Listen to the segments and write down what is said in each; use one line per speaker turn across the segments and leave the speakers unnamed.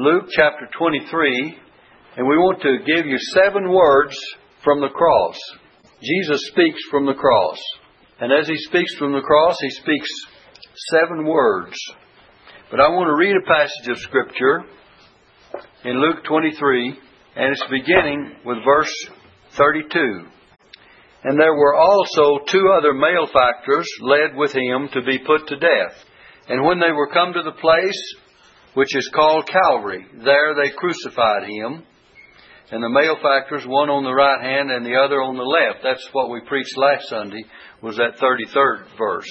Luke chapter 23, and we want to give you seven words from the cross. Jesus speaks from the cross. And as he speaks from the cross, he speaks seven words. But I want to read a passage of Scripture in Luke 23, and it's beginning with verse 32. And there were also two other malefactors led with him to be put to death. And when they were come to the place which is called Calvary, there they crucified him. And the malefactors, one on the right hand and the other on the left. That's what we preached last Sunday, was that 33rd verse.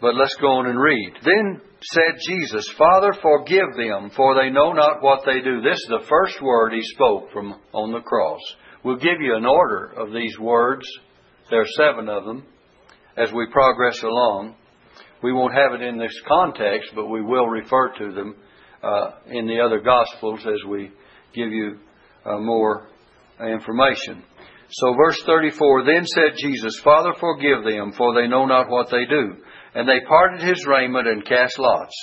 But let's go on and read. Then said Jesus, Father, forgive them, for they know not what they do. This is the first word he spoke from on the cross. We'll give you an order of these words. There are seven of them as we progress along. We won't have it in this context, but we will refer to them in the other Gospels as we give you uh, more information. So, verse 34 Then said Jesus, Father, forgive them, for they know not what they do. And they parted his raiment and cast lots.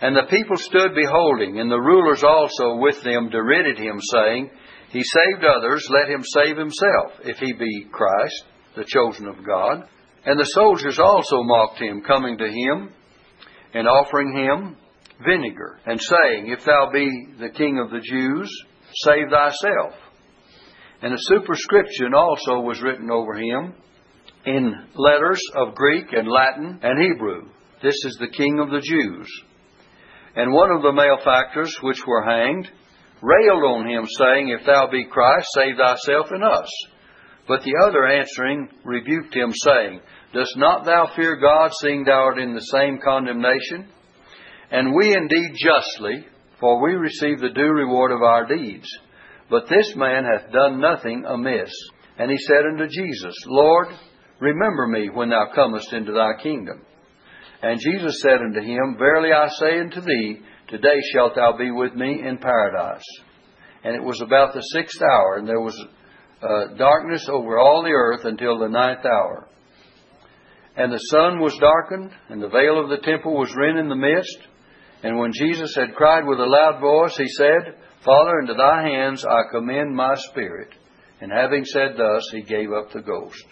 And the people stood beholding, and the rulers also with them derided him, saying, he saved others, let him save himself, if he be Christ, the chosen of God. And the soldiers also mocked him, coming to him and offering him vinegar, and saying, If thou be the king of the Jews, save thyself. And a superscription also was written over him in letters of Greek and Latin and Hebrew. This is the king of the Jews. And one of the malefactors which were hanged railed on him, saying, If thou be Christ, save thyself and us. But the other answering rebuked him, saying, Dost not thou fear God, seeing thou art in the same condemnation? And we indeed justly, for we receive the due reward of our deeds. But this man hath done nothing amiss. And he said unto Jesus, Lord, remember me when thou comest into thy kingdom. And Jesus said unto him, Verily I say unto thee, Today shalt thou be with me in paradise. And it was about the sixth hour, and there was uh, darkness over all the earth until the ninth hour. And the sun was darkened, and the veil of the temple was rent in the midst. And when Jesus had cried with a loud voice, he said, Father, into thy hands I commend my spirit. And having said thus, he gave up the ghost.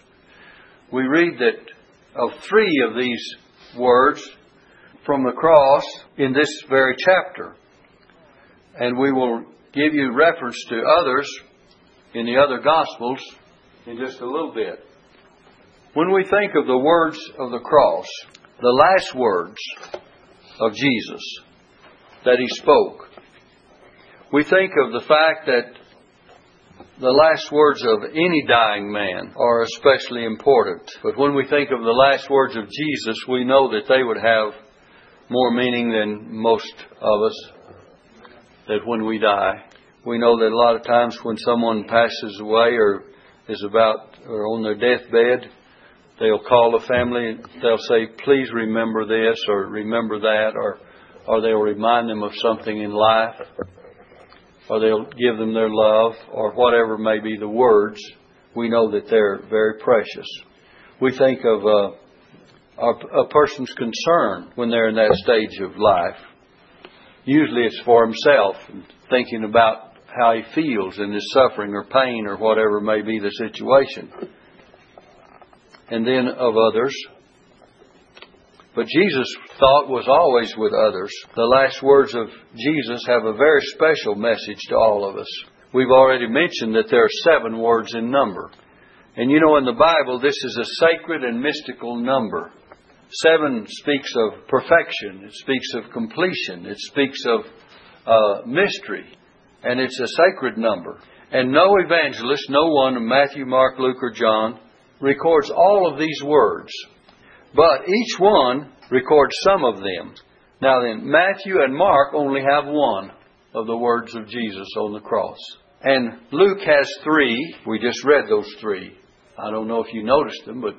We read that of three of these words, from the cross in this very chapter. And we will give you reference to others in the other Gospels in just a little bit. When we think of the words of the cross, the last words of Jesus that he spoke, we think of the fact that the last words of any dying man are especially important. But when we think of the last words of Jesus, we know that they would have more meaning than most of us that when we die. We know that a lot of times when someone passes away or is about or on their deathbed, they'll call the family and they'll say, please remember this or remember that or or they'll remind them of something in life or they'll give them their love or whatever may be the words. We know that they're very precious. We think of uh, a person's concern when they're in that stage of life. Usually it's for himself, thinking about how he feels in his suffering or pain or whatever may be the situation. And then of others. But Jesus' thought was always with others. The last words of Jesus have a very special message to all of us. We've already mentioned that there are seven words in number. And you know, in the Bible, this is a sacred and mystical number. Seven speaks of perfection, it speaks of completion, it speaks of uh, mystery, and it's a sacred number. And no evangelist, no one, Matthew, Mark, Luke, or John, records all of these words, but each one records some of them. Now then, Matthew and Mark only have one of the words of Jesus on the cross. And Luke has three. We just read those three. I don't know if you noticed them, but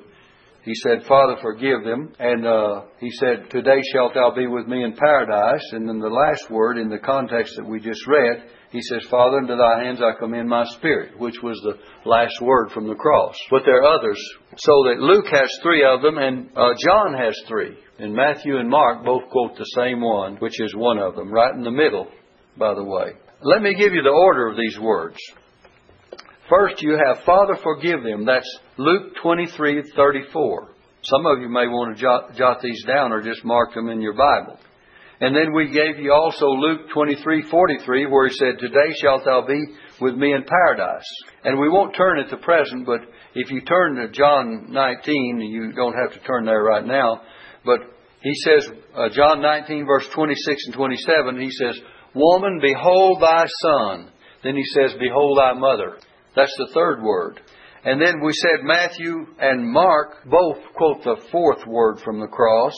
he said, Father, forgive them. And uh, he said, Today shalt thou be with me in paradise. And then the last word in the context that we just read, he says, Father, into thy hands I commend my spirit, which was the last word from the cross. But there are others. So that Luke has three of them, and uh, John has three. And Matthew and Mark both quote the same one, which is one of them, right in the middle by the way. Let me give you the order of these words. First, you have Father, forgive them. That's Luke 23 34. Some of you may want to jot, jot these down or just mark them in your Bible. And then we gave you also Luke 23:43 where he said, "Today shalt thou be with me in paradise." And we won't turn at the present, but if you turn to John 19, you don't have to turn there right now, but he says uh, John 19 verse 26 and 27, he says, "Woman, behold thy son." Then he says, "Behold thy mother." That's the third word. And then we said Matthew and Mark both quote the fourth word from the cross.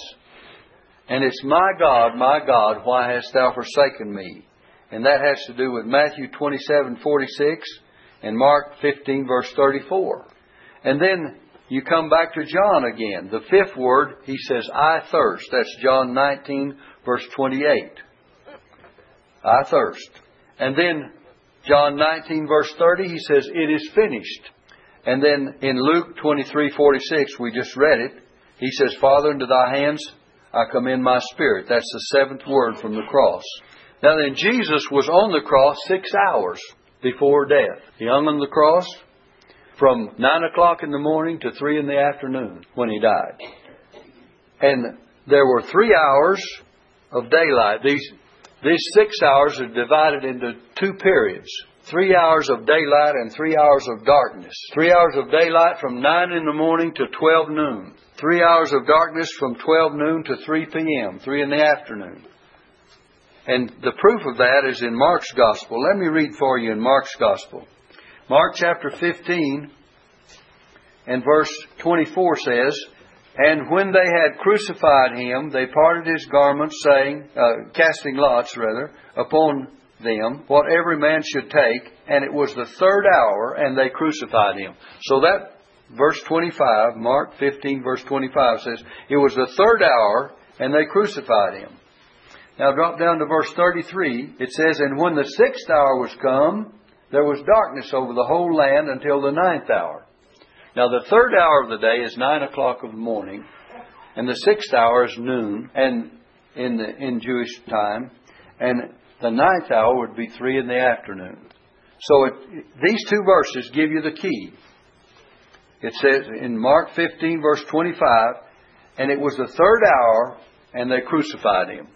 And it's my God, my God, why hast thou forsaken me? And that has to do with Matthew 27, 46 and Mark 15, verse 34. And then you come back to John again. The fifth word, he says, I thirst. That's John 19, verse 28. I thirst. And then John 19, verse 30, he says, It is finished. And then in Luke 23, 46, we just read it, he says, Father, into thy hands I commend my spirit. That's the seventh word from the cross. Now then, Jesus was on the cross six hours before death. He hung on the cross from nine o'clock in the morning to three in the afternoon when he died. And there were three hours of daylight. These these six hours are divided into two periods three hours of daylight and three hours of darkness. Three hours of daylight from 9 in the morning to 12 noon. Three hours of darkness from 12 noon to 3 p.m., 3 in the afternoon. And the proof of that is in Mark's Gospel. Let me read for you in Mark's Gospel. Mark chapter 15 and verse 24 says, and when they had crucified him, they parted his garments, saying, uh, casting lots rather, upon them what every man should take. And it was the third hour, and they crucified him. So that verse 25, Mark 15, verse 25 says, it was the third hour, and they crucified him. Now drop down to verse 33. It says, And when the sixth hour was come, there was darkness over the whole land until the ninth hour. Now, the third hour of the day is nine o'clock of the morning, and the sixth hour is noon, and in the in Jewish time, and the ninth hour would be three in the afternoon. So it, these two verses give you the key. It says in Mark 15, verse 25, and it was the third hour, and they crucified him.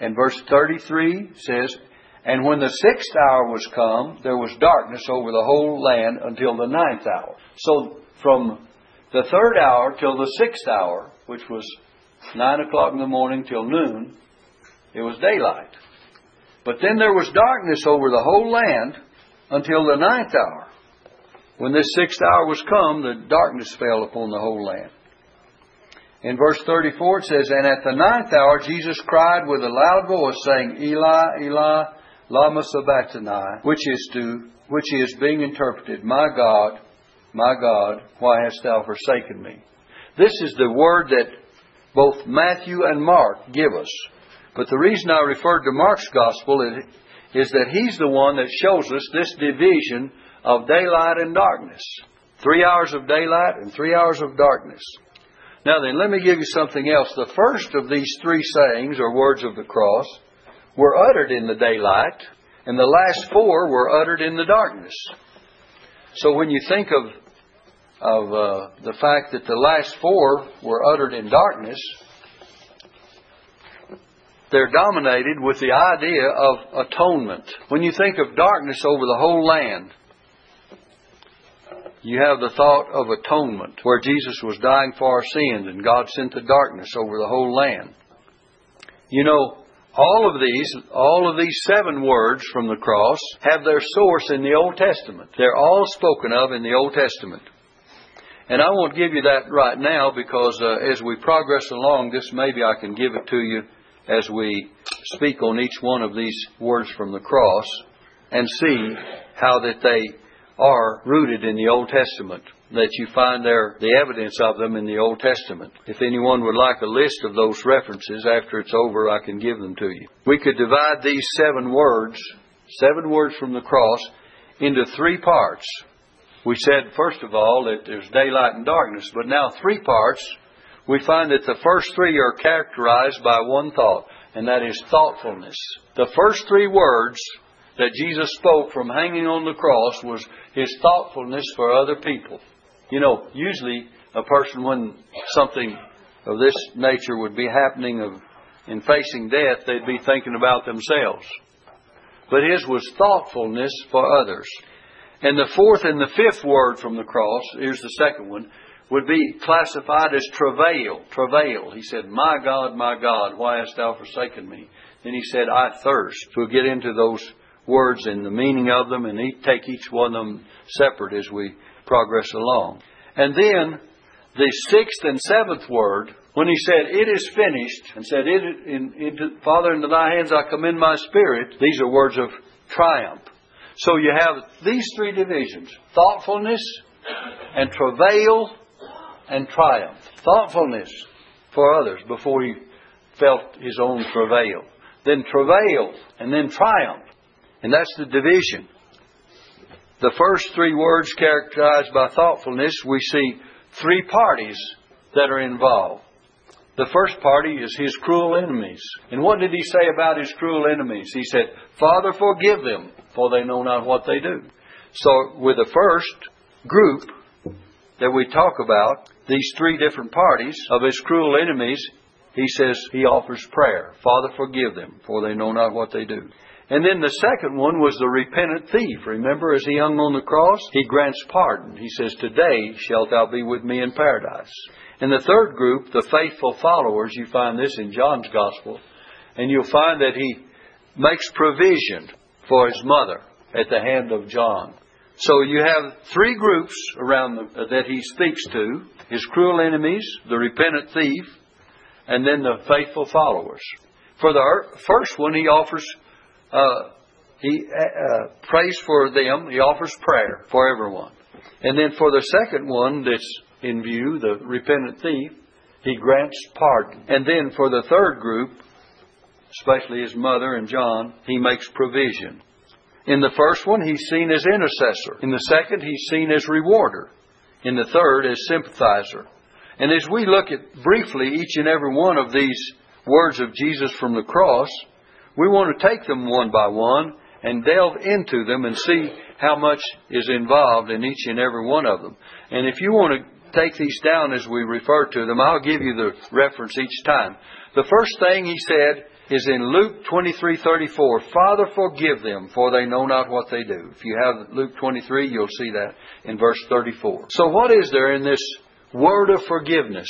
And verse 33 says, and when the sixth hour was come, there was darkness over the whole land until the ninth hour. So from the third hour till the sixth hour, which was nine o'clock in the morning till noon, it was daylight. But then there was darkness over the whole land until the ninth hour. When this sixth hour was come, the darkness fell upon the whole land. In verse 34 it says, And at the ninth hour Jesus cried with a loud voice, saying, Eli, Eli, lama sabachthani, which is to, which is being interpreted, My God, my God, why hast thou forsaken me? This is the word that both Matthew and Mark give us. But the reason I referred to Mark's gospel is, that he's the one that shows us this division of daylight and darkness. Three hours of daylight and three hours of darkness. Now then, let me give you something else. The first of these three sayings, or words of the cross, were uttered in the daylight, and the last four were uttered in the darkness. So when you think of of uh, the fact that the last four were uttered in darkness, they're dominated with the idea of atonement. When you think of darkness over the whole land, you have the thought of atonement, where Jesus was dying for our sins and God sent the darkness over the whole land. You know, all of these, all of these seven words from the cross have their source in the Old Testament. They're all spoken of in the Old Testament. And I won't give you that right now because uh, as we progress along, this maybe I can give it to you as we speak on each one of these words from the cross and see how that they are rooted in the Old Testament. That you find there the evidence of them in the Old Testament. If anyone would like a list of those references after it's over, I can give them to you. We could divide these seven words, seven words from the cross, into three parts. We said, first of all, that there's daylight and darkness, but now three parts. We find that the first three are characterized by one thought and that is thoughtfulness. The first three words that Jesus spoke from hanging on the cross was his thoughtfulness for other people. You know, usually a person when something of this nature would be happening of in facing death, they'd be thinking about themselves. But his was thoughtfulness for others. And the fourth and the fifth word from the cross, here's the second one, would be classified as travail. Travail. He said, My God, my God, why hast thou forsaken me? Then he said, I thirst. We'll get into those words and the meaning of them and take each one of them separate as we progress along. And then the sixth and seventh word, when he said, It is finished, and said, it, in, Father, into thy hands I commend my spirit, these are words of triumph. So you have these three divisions thoughtfulness and travail and triumph. Thoughtfulness for others before he felt his own travail. Then travail and then triumph. And that's the division. The first three words characterized by thoughtfulness, we see three parties that are involved. The first party is his cruel enemies. And what did he say about his cruel enemies? He said, Father, forgive them, for they know not what they do. So, with the first group that we talk about, these three different parties of his cruel enemies, he says he offers prayer. Father, forgive them, for they know not what they do. And then the second one was the repentant thief. Remember, as he hung on the cross, he grants pardon. He says, Today shalt thou be with me in paradise. In the third group, the faithful followers, you find this in John's Gospel, and you'll find that he makes provision for his mother at the hand of John. So you have three groups around the, that he speaks to his cruel enemies, the repentant thief, and then the faithful followers. For the first one, he offers uh, he uh, uh, prays for them. He offers prayer for everyone. And then for the second one that's in view, the repentant thief, he grants pardon. And then for the third group, especially his mother and John, he makes provision. In the first one, he's seen as intercessor. In the second, he's seen as rewarder. In the third, as sympathizer. And as we look at briefly each and every one of these words of Jesus from the cross, we want to take them one by one and delve into them and see how much is involved in each and every one of them. And if you want to take these down as we refer to them, I'll give you the reference each time. The first thing he said is in Luke 23:34, "Father, forgive them, for they know not what they do." If you have Luke 23, you'll see that in verse 34. So what is there in this word of forgiveness?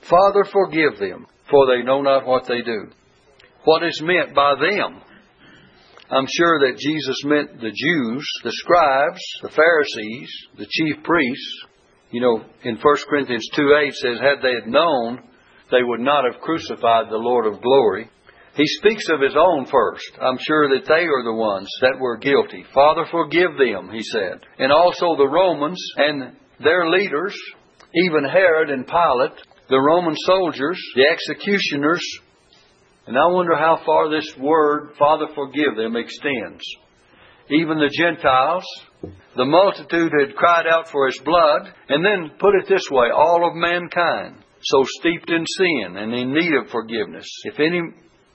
Father, forgive them, for they know not what they do what is meant by them. I'm sure that Jesus meant the Jews, the scribes, the Pharisees, the chief priests. You know, in 1 Corinthians 2 8 says, Had they had known, they would not have crucified the Lord of glory. He speaks of his own first. I'm sure that they are the ones that were guilty. Father, forgive them, he said. And also the Romans and their leaders, even Herod and Pilate, the Roman soldiers, the executioners, and I wonder how far this word, Father, forgive them, extends. Even the Gentiles, the multitude had cried out for his blood, and then put it this way all of mankind, so steeped in sin and in need of forgiveness. If any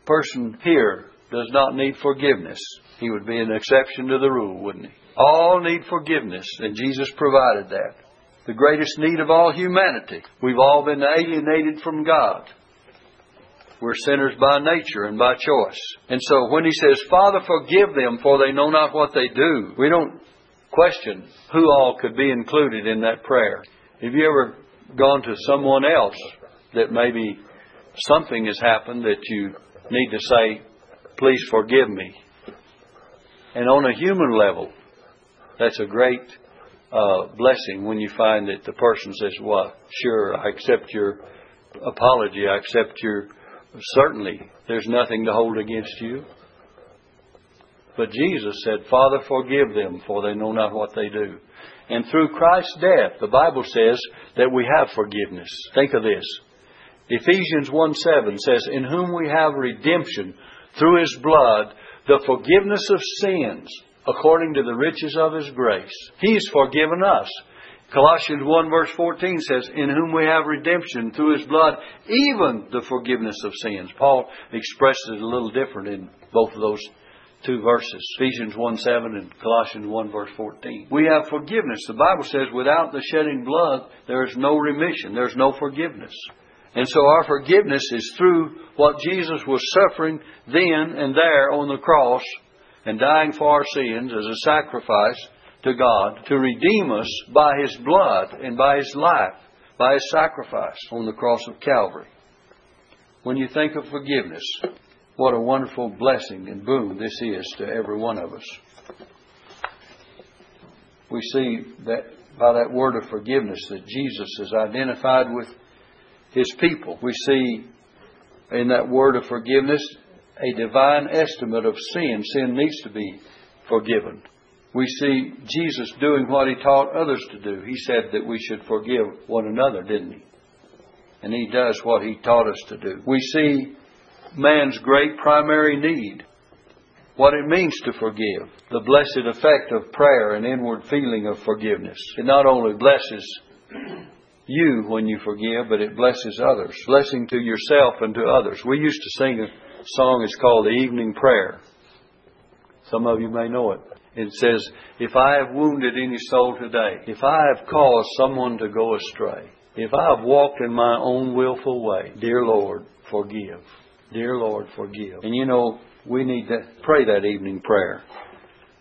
person here does not need forgiveness, he would be an exception to the rule, wouldn't he? All need forgiveness, and Jesus provided that. The greatest need of all humanity. We've all been alienated from God. We're sinners by nature and by choice. And so when he says, Father, forgive them, for they know not what they do, we don't question who all could be included in that prayer. Have you ever gone to someone else that maybe something has happened that you need to say, please forgive me? And on a human level, that's a great uh, blessing when you find that the person says, well, sure, I accept your apology, I accept your Certainly, there's nothing to hold against you. But Jesus said, Father, forgive them, for they know not what they do. And through Christ's death, the Bible says that we have forgiveness. Think of this. Ephesians 1 7 says, In whom we have redemption through his blood, the forgiveness of sins, according to the riches of his grace. He's forgiven us. Colossians 1 verse 14 says, In whom we have redemption through his blood, even the forgiveness of sins. Paul expresses it a little different in both of those two verses. Ephesians 1 7 and Colossians 1 verse 14. We have forgiveness. The Bible says without the shedding blood, there is no remission. There's no forgiveness. And so our forgiveness is through what Jesus was suffering then and there on the cross and dying for our sins as a sacrifice to God to redeem us by His blood and by His life, by His sacrifice on the cross of Calvary. When you think of forgiveness, what a wonderful blessing and boon this is to every one of us. We see that by that word of forgiveness that Jesus is identified with His people. We see in that word of forgiveness a divine estimate of sin. Sin needs to be forgiven. We see Jesus doing what he taught others to do. He said that we should forgive one another, didn't he? And he does what he taught us to do. We see man's great primary need, what it means to forgive, the blessed effect of prayer and inward feeling of forgiveness. It not only blesses you when you forgive, but it blesses others. Blessing to yourself and to others. We used to sing a song, it's called the Evening Prayer. Some of you may know it. It says, If I have wounded any soul today, if I have caused someone to go astray, if I have walked in my own willful way, dear Lord, forgive. Dear Lord, forgive. And you know, we need to pray that evening prayer.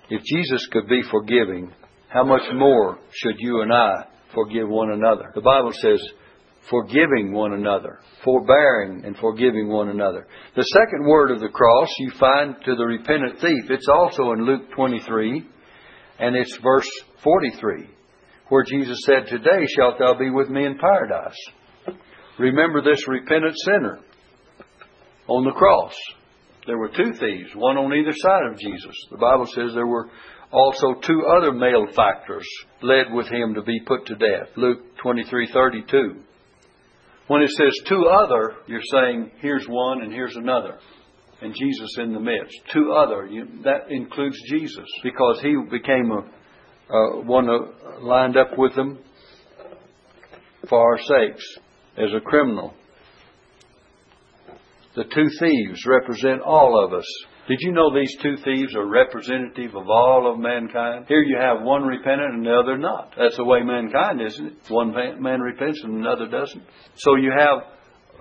If Jesus could be forgiving, how much more should you and I forgive one another? The Bible says, forgiving one another, forbearing and forgiving one another. The second word of the cross you find to the repentant thief. It's also in Luke 23, and it's verse 43, where Jesus said, Today shalt thou be with me in paradise. Remember this repentant sinner on the cross. There were two thieves, one on either side of Jesus. The Bible says there were also two other malefactors led with him to be put to death. Luke 23:32. When it says two other, you're saying here's one and here's another. And Jesus in the midst. Two other, you, that includes Jesus because he became a, one uh, lined up with them for our sakes as a criminal. The two thieves represent all of us did you know these two thieves are representative of all of mankind? Here you have one repentant and the other not. That's the way mankind, isn't it? One man repents and another doesn't. So you have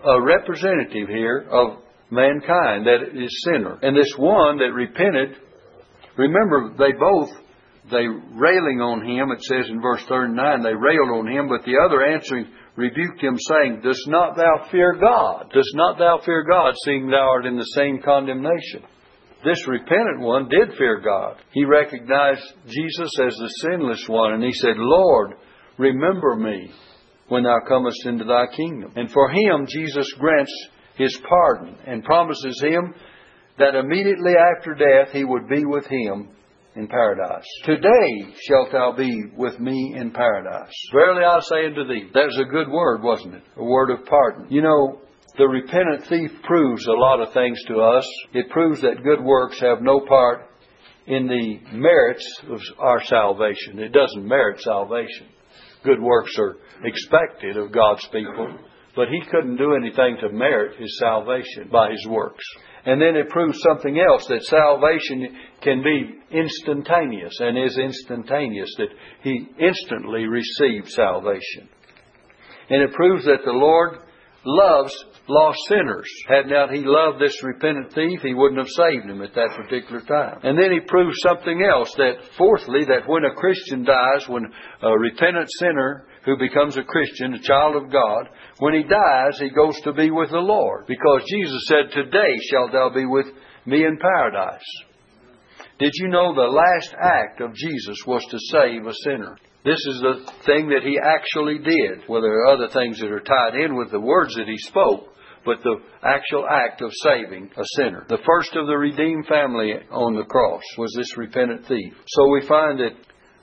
a representative here of mankind that is sinner. And this one that repented, remember they both, they railing on him, it says in verse 39, they railed on him, but the other answering rebuked him, saying, Dost not thou fear God? Dost not thou fear God, seeing thou art in the same condemnation? This repentant one did fear God. He recognized Jesus as the sinless one, and he said, Lord, remember me when thou comest into thy kingdom. And for him, Jesus grants his pardon and promises him that immediately after death he would be with him in paradise. Today shalt thou be with me in paradise. Verily I say unto thee, that was a good word, wasn't it? A word of pardon. You know, the repentant thief proves a lot of things to us. It proves that good works have no part in the merits of our salvation. It doesn't merit salvation. Good works are expected of God's people, but he couldn't do anything to merit his salvation by his works. And then it proves something else that salvation can be instantaneous and is instantaneous, that he instantly received salvation. And it proves that the Lord loves lost sinners. Had not he loved this repentant thief, he wouldn't have saved him at that particular time. And then he proves something else that, fourthly, that when a Christian dies, when a repentant sinner who becomes a Christian, a child of God, when he dies, he goes to be with the Lord. Because Jesus said, Today shalt thou be with me in paradise. Did you know the last act of Jesus was to save a sinner? This is the thing that he actually did. Well, there are other things that are tied in with the words that he spoke, but the actual act of saving a sinner. The first of the redeemed family on the cross was this repentant thief. So we find that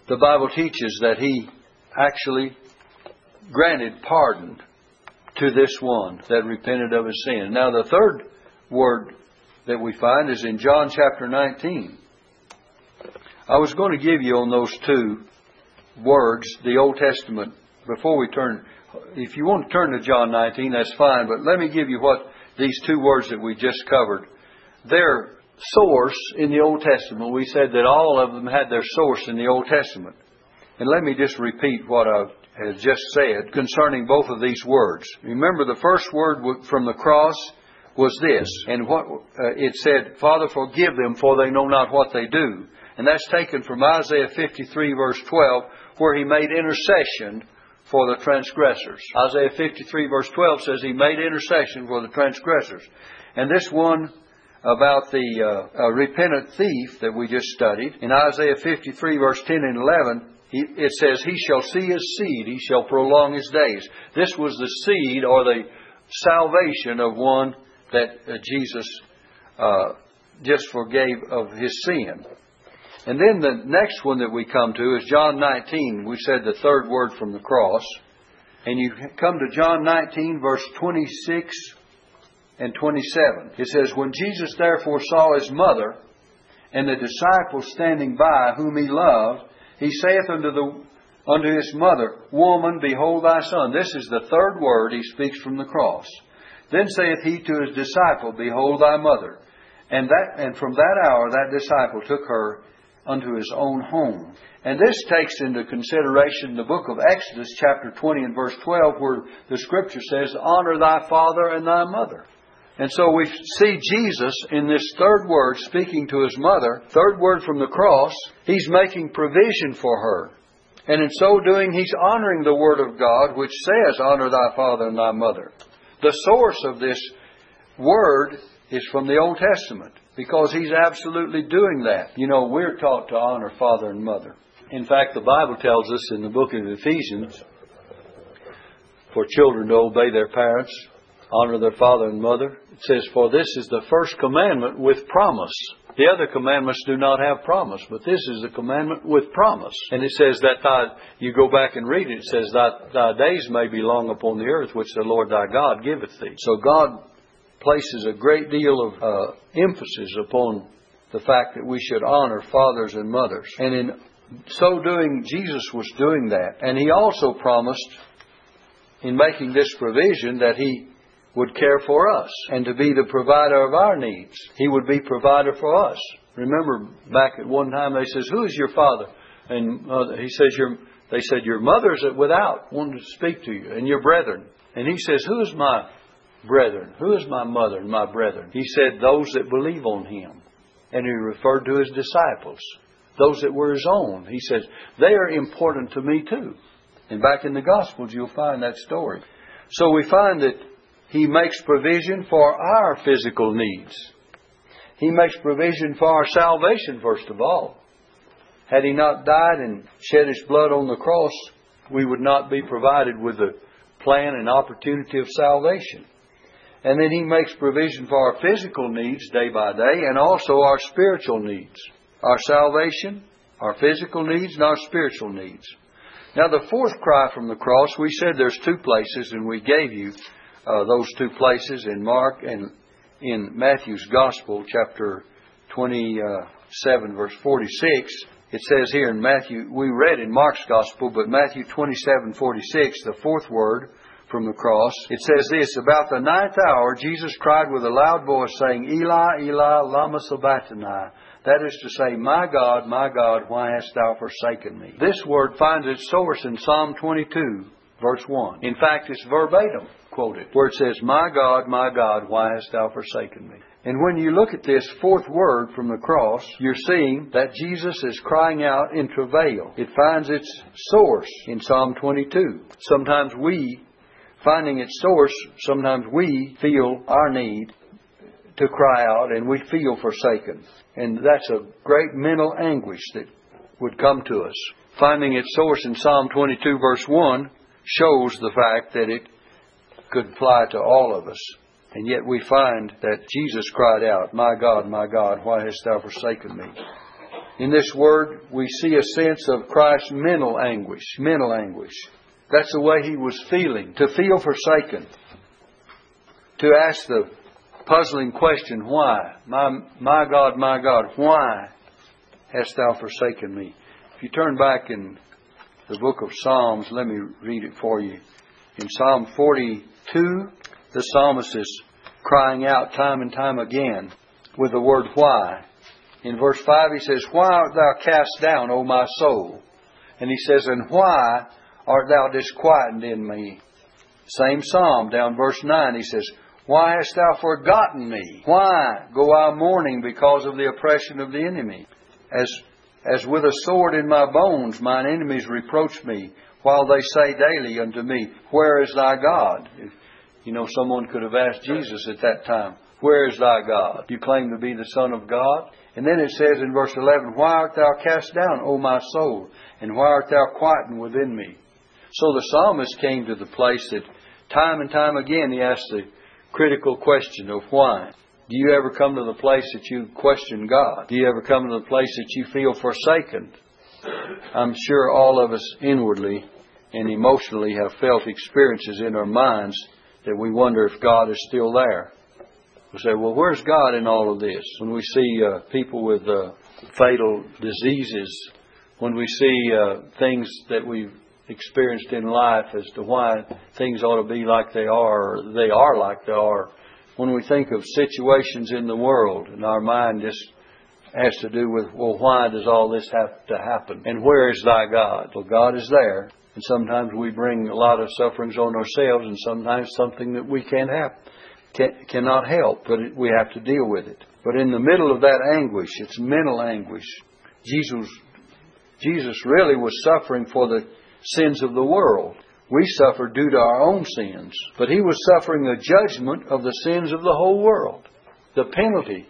the Bible teaches that he actually granted pardon to this one that repented of his sin. Now, the third word that we find is in John chapter 19. I was going to give you on those two words, the Old Testament, before we turn, if you want to turn to John 19, that's fine, but let me give you what these two words that we just covered, their source in the Old Testament. We said that all of them had their source in the Old Testament. And let me just repeat what I have just said concerning both of these words. Remember, the first word from the cross was this, and what uh, it said, Father, forgive them, for they know not what they do. And that's taken from Isaiah 53, verse 12, where he made intercession for the transgressors. Isaiah 53, verse 12 says he made intercession for the transgressors. And this one about the uh, uh, repentant thief that we just studied, in Isaiah 53, verse 10 and 11, it says, He shall see his seed, he shall prolong his days. This was the seed or the salvation of one that uh, Jesus uh, just forgave of his sin. And then the next one that we come to is John 19. We said the third word from the cross. And you come to John 19, verse 26 and 27. It says, When Jesus therefore saw his mother and the disciples standing by, whom he loved, he saith unto the unto his mother, Woman, behold thy son. This is the third word he speaks from the cross. Then saith he to his disciple, Behold thy mother. And that and from that hour that disciple took her unto his own home. And this takes into consideration the book of Exodus, chapter 20 and verse 12, where the scripture says, Honor thy father and thy mother. And so we see Jesus in this third word speaking to his mother, third word from the cross, he's making provision for her. And in so doing, he's honoring the word of God, which says, Honor thy father and thy mother. The source of this word is from the Old Testament because he's absolutely doing that. You know, we're taught to honor father and mother. In fact, the Bible tells us in the book of Ephesians for children to obey their parents, honor their father and mother. It says, For this is the first commandment with promise. The other commandments do not have promise, but this is a commandment with promise. And it says that thy, you go back and read it, it says that thy days may be long upon the earth which the Lord thy God giveth thee. So God places a great deal of uh, emphasis upon the fact that we should honor fathers and mothers. And in so doing, Jesus was doing that. And he also promised, in making this provision, that he would care for us and to be the provider of our needs. He would be provider for us. Remember back at one time they says, "Who is your father?" And uh, he says, "Your." They said, "Your mother's without, wanting to speak to you, and your brethren." And he says, "Who is my brethren? Who is my mother and my brethren?" He said, "Those that believe on him." And he referred to his disciples, those that were his own. He says, "They are important to me too." And back in the Gospels, you'll find that story. So we find that he makes provision for our physical needs. He makes provision for our salvation, first of all. Had He not died and shed His blood on the cross, we would not be provided with the plan and opportunity of salvation. And then He makes provision for our physical needs day by day and also our spiritual needs. Our salvation, our physical needs, and our spiritual needs. Now, the fourth cry from the cross, we said there's two places, and we gave you uh, those two places in Mark and in Matthew's Gospel, chapter 27, verse 46. It says here in Matthew, we read in Mark's Gospel, but Matthew 27, 46, the fourth word from the cross, it says this About the ninth hour, Jesus cried with a loud voice, saying, Eli, Eli, Lama Sabachthani. That is to say, My God, my God, why hast thou forsaken me? This word finds its source in Psalm 22, verse 1. In fact, it's verbatim quoted, where it says, My God, my God, why hast thou forsaken me? And when you look at this fourth word from the cross, you're seeing that Jesus is crying out in travail. It finds its source in Psalm 22. Sometimes we, finding its source, sometimes we feel our need to cry out and we feel forsaken. And that's a great mental anguish that would come to us. Finding its source in Psalm 22, verse 1, shows the fact that it could apply to all of us. And yet we find that Jesus cried out, My God, my God, why hast thou forsaken me? In this word, we see a sense of Christ's mental anguish, mental anguish. That's the way he was feeling, to feel forsaken, to ask the puzzling question, why? My, my God, my God, why hast thou forsaken me? If you turn back in the book of Psalms. Let me read it for you. In Psalm 42, the psalmist is crying out time and time again with the word why. In verse 5, he says, Why art thou cast down, O my soul? And he says, And why art thou disquieted in me? Same psalm, down verse 9, he says, Why hast thou forgotten me? Why go I mourning because of the oppression of the enemy? As, as with a sword in my bones, mine enemies reproach me, while they say daily unto me, Where is thy God? You know, someone could have asked Jesus at that time, Where is thy God? You claim to be the Son of God? And then it says in verse 11, Why art thou cast down, O my soul? And why art thou quietened within me? So the psalmist came to the place that time and time again he asked the critical question of why. Do you ever come to the place that you question God? Do you ever come to the place that you feel forsaken? I'm sure all of us inwardly and emotionally have felt experiences in our minds that we wonder if God is still there. We say, well, where's God in all of this? When we see uh, people with uh, fatal diseases, when we see uh, things that we've experienced in life as to why things ought to be like they are, or they are like they are. When we think of situations in the world, and our mind just has to do with, well, why does all this have to happen? And where is thy God? Well, God is there. And sometimes we bring a lot of sufferings on ourselves, and sometimes something that we can't have, can, cannot help, but it, we have to deal with it. But in the middle of that anguish, it's mental anguish. Jesus, Jesus really was suffering for the sins of the world. We suffer due to our own sins. But he was suffering the judgment of the sins of the whole world, the penalty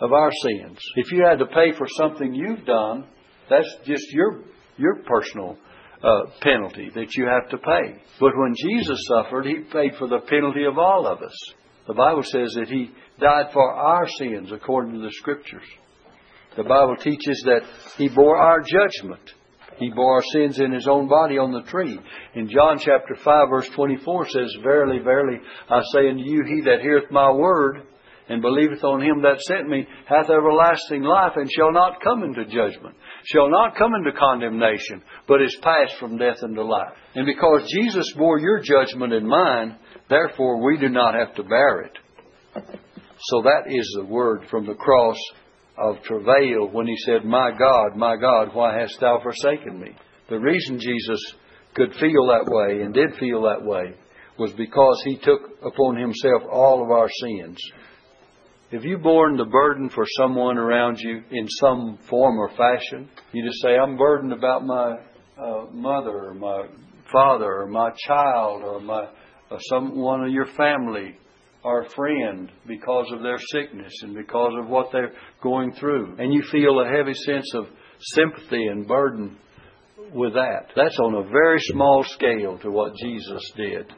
of our sins. If you had to pay for something you've done, that's just your, your personal uh, penalty that you have to pay. But when Jesus suffered, he paid for the penalty of all of us. The Bible says that he died for our sins according to the Scriptures. The Bible teaches that he bore our judgment. He bore our sins in his own body on the tree. In John chapter 5 verse 24 says, Verily, verily, I say unto you, he that heareth my word and believeth on him that sent me hath everlasting life and shall not come into judgment, shall not come into condemnation, but is passed from death into life. And because Jesus bore your judgment and mine, therefore we do not have to bear it. So that is the word from the cross of travail when he said, My God, my God, why hast thou forsaken me? The reason Jesus could feel that way and did feel that way was because he took upon himself all of our sins. Have you borne the burden for someone around you in some form or fashion? You just say, I'm burdened about my uh, mother or my father or my child or my uh, someone of your family or friend because of their sickness and because of what they're going through. And you feel a heavy sense of sympathy and burden with that. That's on a very small scale to what Jesus did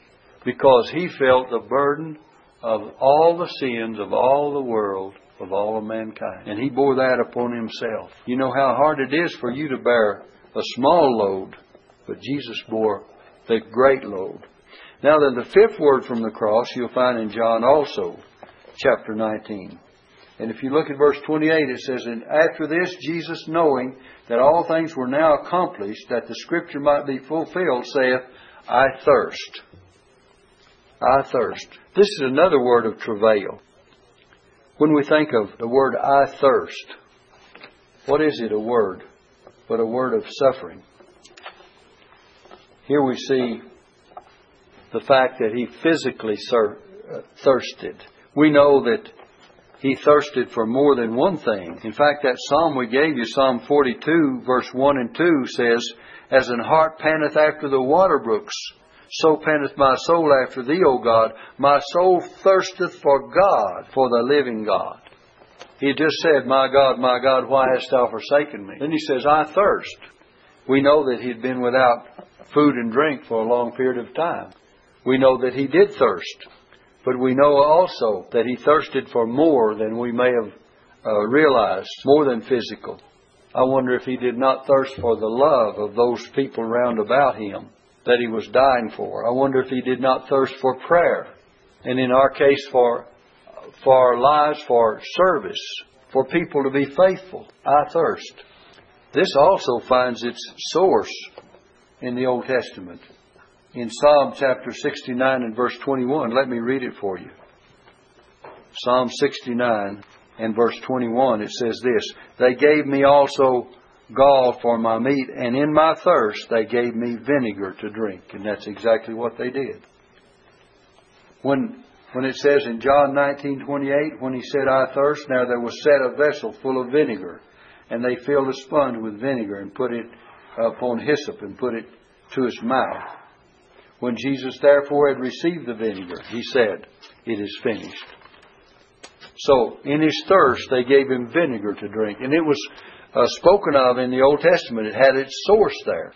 because he felt the burden of all the sins of all the world, of all of mankind. And he bore that upon himself. You know how hard it is for you to bear a small load, but Jesus bore the great load. Now then, the fifth word from the cross you'll find in John also, chapter 19. And if you look at verse 28, it says, And after this, Jesus, knowing that all things were now accomplished, that the scripture might be fulfilled, saith, I thirst. I thirst. This is another word of travail. When we think of the word I thirst, what is it a word but a word of suffering? Here we see the fact that he physically uh, thirsted. We know that he thirsted for more than one thing. In fact, that psalm we gave you, Psalm 42, verse 1 and 2, says, As an hart panteth after the water brooks, so panteth my soul after thee, O God. My soul thirsteth for God, for the living God. He just said, My God, my God, why hast thou forsaken me? Then he says, I thirst. We know that he'd been without food and drink for a long period of time. We know that he did thirst, but we know also that he thirsted for more than we may have uh, realized, more than physical. I wonder if he did not thirst for the love of those people round about him that he was dying for. I wonder if he did not thirst for prayer, and in our case, for for our lives, for service, for people to be faithful. I thirst. This also finds its source in the Old Testament. In Psalm chapter 69 and verse 21, let me read it for you. Psalm 69 and verse 21, it says this They gave me also gall for my meat, and in my thirst they gave me vinegar to drink. And that's exactly what they did. When, when it says in John 19:28, when he said, I thirst, now there was set a vessel full of vinegar, and they filled a sponge with vinegar and put it upon hyssop and put it to his mouth. When Jesus therefore had received the vinegar, he said, It is finished. So, in his thirst, they gave him vinegar to drink. And it was uh, spoken of in the Old Testament. It had its source there.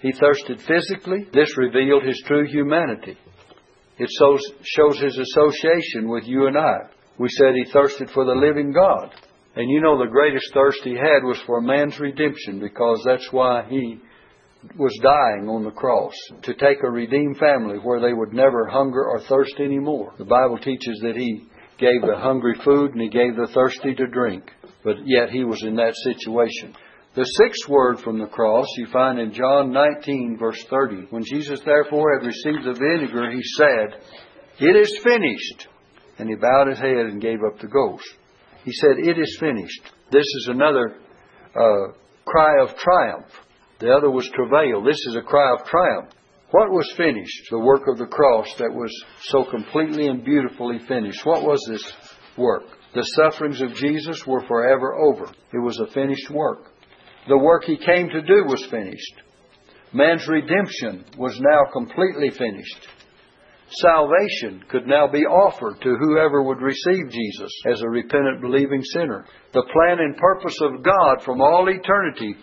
He thirsted physically. This revealed his true humanity. It shows, shows his association with you and I. We said he thirsted for the living God. And you know the greatest thirst he had was for man's redemption because that's why he was dying on the cross to take a redeemed family where they would never hunger or thirst anymore. The Bible teaches that he gave the hungry food and he gave the thirsty to drink, but yet he was in that situation. The sixth word from the cross you find in John 19, verse 30. When Jesus therefore had received the vinegar, he said, It is finished. And he bowed his head and gave up the ghost. He said, It is finished. This is another uh, cry of triumph. The other was travail. This is a cry of triumph. What was finished? The work of the cross that was so completely and beautifully finished. What was this work? The sufferings of Jesus were forever over. It was a finished work. The work he came to do was finished. Man's redemption was now completely finished. Salvation could now be offered to whoever would receive Jesus as a repentant, believing sinner. The plan and purpose of God from all eternity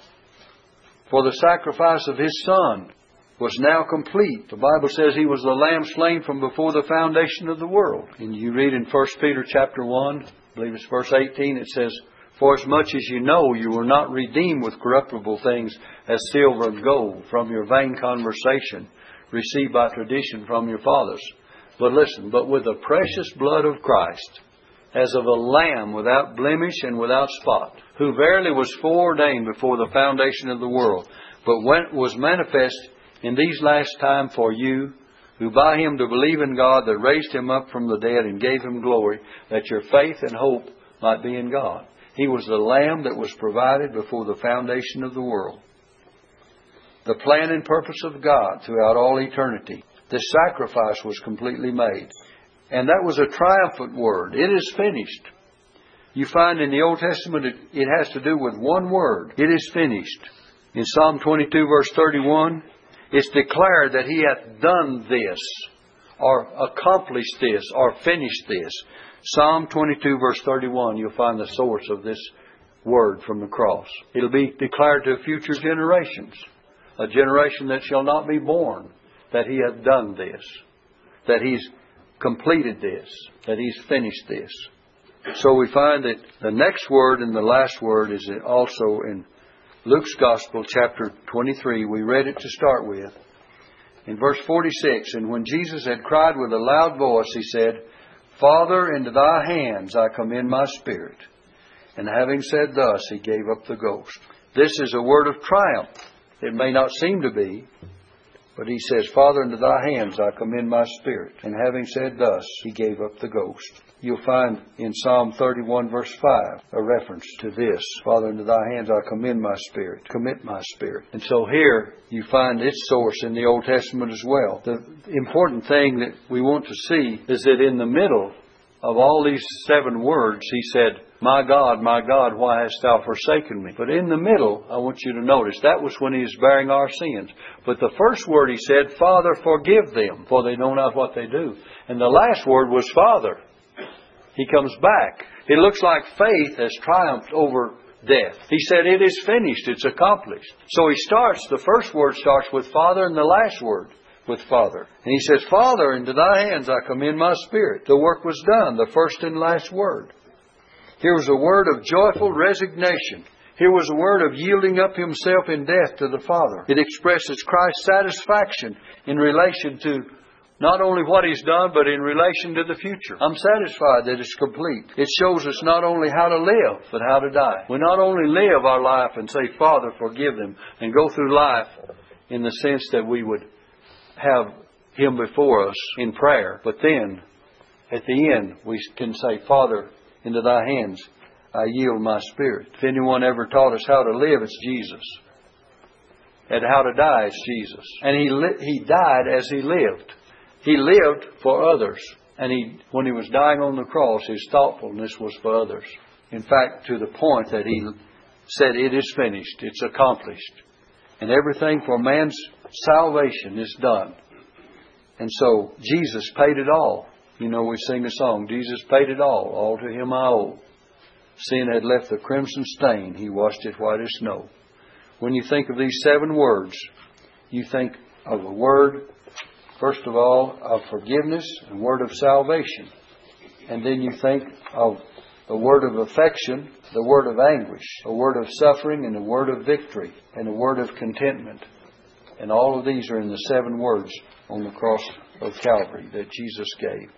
for the sacrifice of His Son was now complete. The Bible says he was the lamb slain from before the foundation of the world. And you read in 1 Peter chapter 1, I believe it's verse 18, it says, For as much as you know you were not redeemed with corruptible things as silver and gold from your vain conversation received by tradition from your fathers. But listen, but with the precious blood of Christ, as of a lamb without blemish and without spot, who verily was foreordained before the foundation of the world, but was manifest in these last times for you, who by him do believe in God that raised him up from the dead and gave him glory, that your faith and hope might be in God. He was the lamb that was provided before the foundation of the world. The plan and purpose of God throughout all eternity. The sacrifice was completely made. And that was a triumphant word. It is finished. You find in the Old Testament it, it has to do with one word. It is finished. In Psalm 22 verse 31, it's declared that he hath done this, or accomplished this, or finished this. Psalm 22 verse 31, you'll find the source of this word from the cross. It'll be declared to future generations, a generation that shall not be born, that he hath done this, that he's completed this, that he's finished this. So we find that the next word and the last word is also in Luke's Gospel, chapter 23. We read it to start with. In verse 46, and when Jesus had cried with a loud voice, he said, Father, into thy hands I commend my spirit. And having said thus, he gave up the ghost. This is a word of triumph. It may not seem to be, but he says, Father, into thy hands I commend my spirit. And having said thus, he gave up the ghost. You'll find in Psalm 31 verse 5 a reference to this. Father, into thy hands I commend my spirit, commit my spirit. And so here you find its source in the Old Testament as well. The important thing that we want to see is that in the middle of all these seven words, he said, My God, my God, why hast thou forsaken me? But in the middle, I want you to notice, that was when he was bearing our sins. But the first word he said, Father, forgive them, for they know not what they do. And the last word was Father. He comes back. It looks like faith has triumphed over death. He said, It is finished, it's accomplished. So he starts, the first word starts with Father, and the last word with Father. And he says, Father, into thy hands I commend my spirit. The work was done, the first and last word. Here was a word of joyful resignation. Here was a word of yielding up himself in death to the Father. It expresses Christ's satisfaction in relation to not only what He's done, but in relation to the future. I'm satisfied that it's complete. It shows us not only how to live, but how to die. We not only live our life and say, Father, forgive them, and go through life in the sense that we would have Him before us in prayer. But then, at the end, we can say, Father, into thy hands I yield my spirit. If anyone ever taught us how to live, it's Jesus. And how to die, it's Jesus. And he, li- he died as he lived. He lived for others. And he, when he was dying on the cross, his thoughtfulness was for others. In fact, to the point that he said, It is finished, it's accomplished. And everything for man's salvation is done. And so Jesus paid it all. You know, we sing a song, Jesus paid it all, all to him I owe. Sin had left the crimson stain, he washed it white as snow. When you think of these seven words, you think of a word, first of all, of forgiveness, a word of salvation. And then you think of a word of affection, the word of anguish, a word of suffering, and a word of victory, and a word of contentment. And all of these are in the seven words on the cross of Calvary that Jesus gave.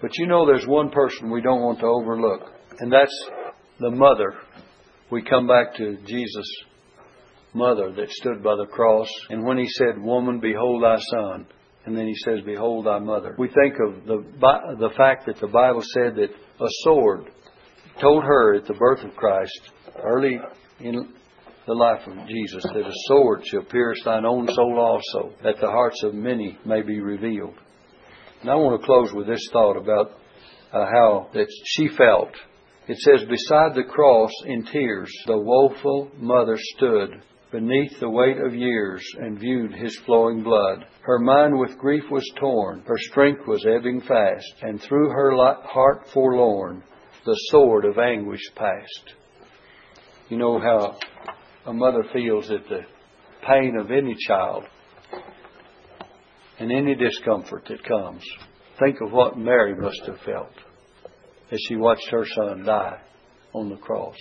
But you know there's one person we don't want to overlook, and that's the mother. We come back to Jesus' mother that stood by the cross, and when he said, Woman, behold thy son, and then he says, Behold thy mother. We think of the, the fact that the Bible said that a sword told her at the birth of Christ, early in the life of Jesus, that a sword shall pierce thine own soul also, that the hearts of many may be revealed. And I want to close with this thought about uh, how that she felt. It says, Beside the cross in tears, the woeful mother stood beneath the weight of years and viewed his flowing blood. Her mind with grief was torn, her strength was ebbing fast, and through her heart forlorn the sword of anguish passed. You know how a mother feels at the pain of any child and any discomfort that comes. Think of what Mary must have felt as she watched her son die on the cross.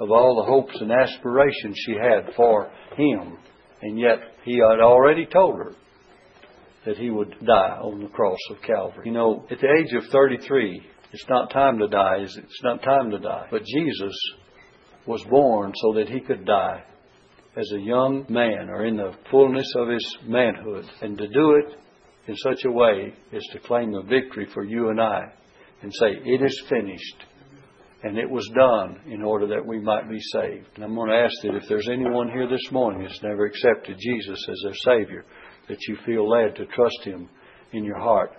Of all the hopes and aspirations she had for him, and yet he had already told her that he would die on the cross of Calvary. You know, at the age of 33, it's not time to die? It's not time to die. But Jesus was born so that he could die as a young man or in the fullness of his manhood. And to do it in such a way is to claim the victory for you and I and say, It is finished. And it was done in order that we might be saved. And I'm going to ask that if there's anyone here this morning that's never accepted Jesus as their Savior, that you feel led to trust Him in your heart.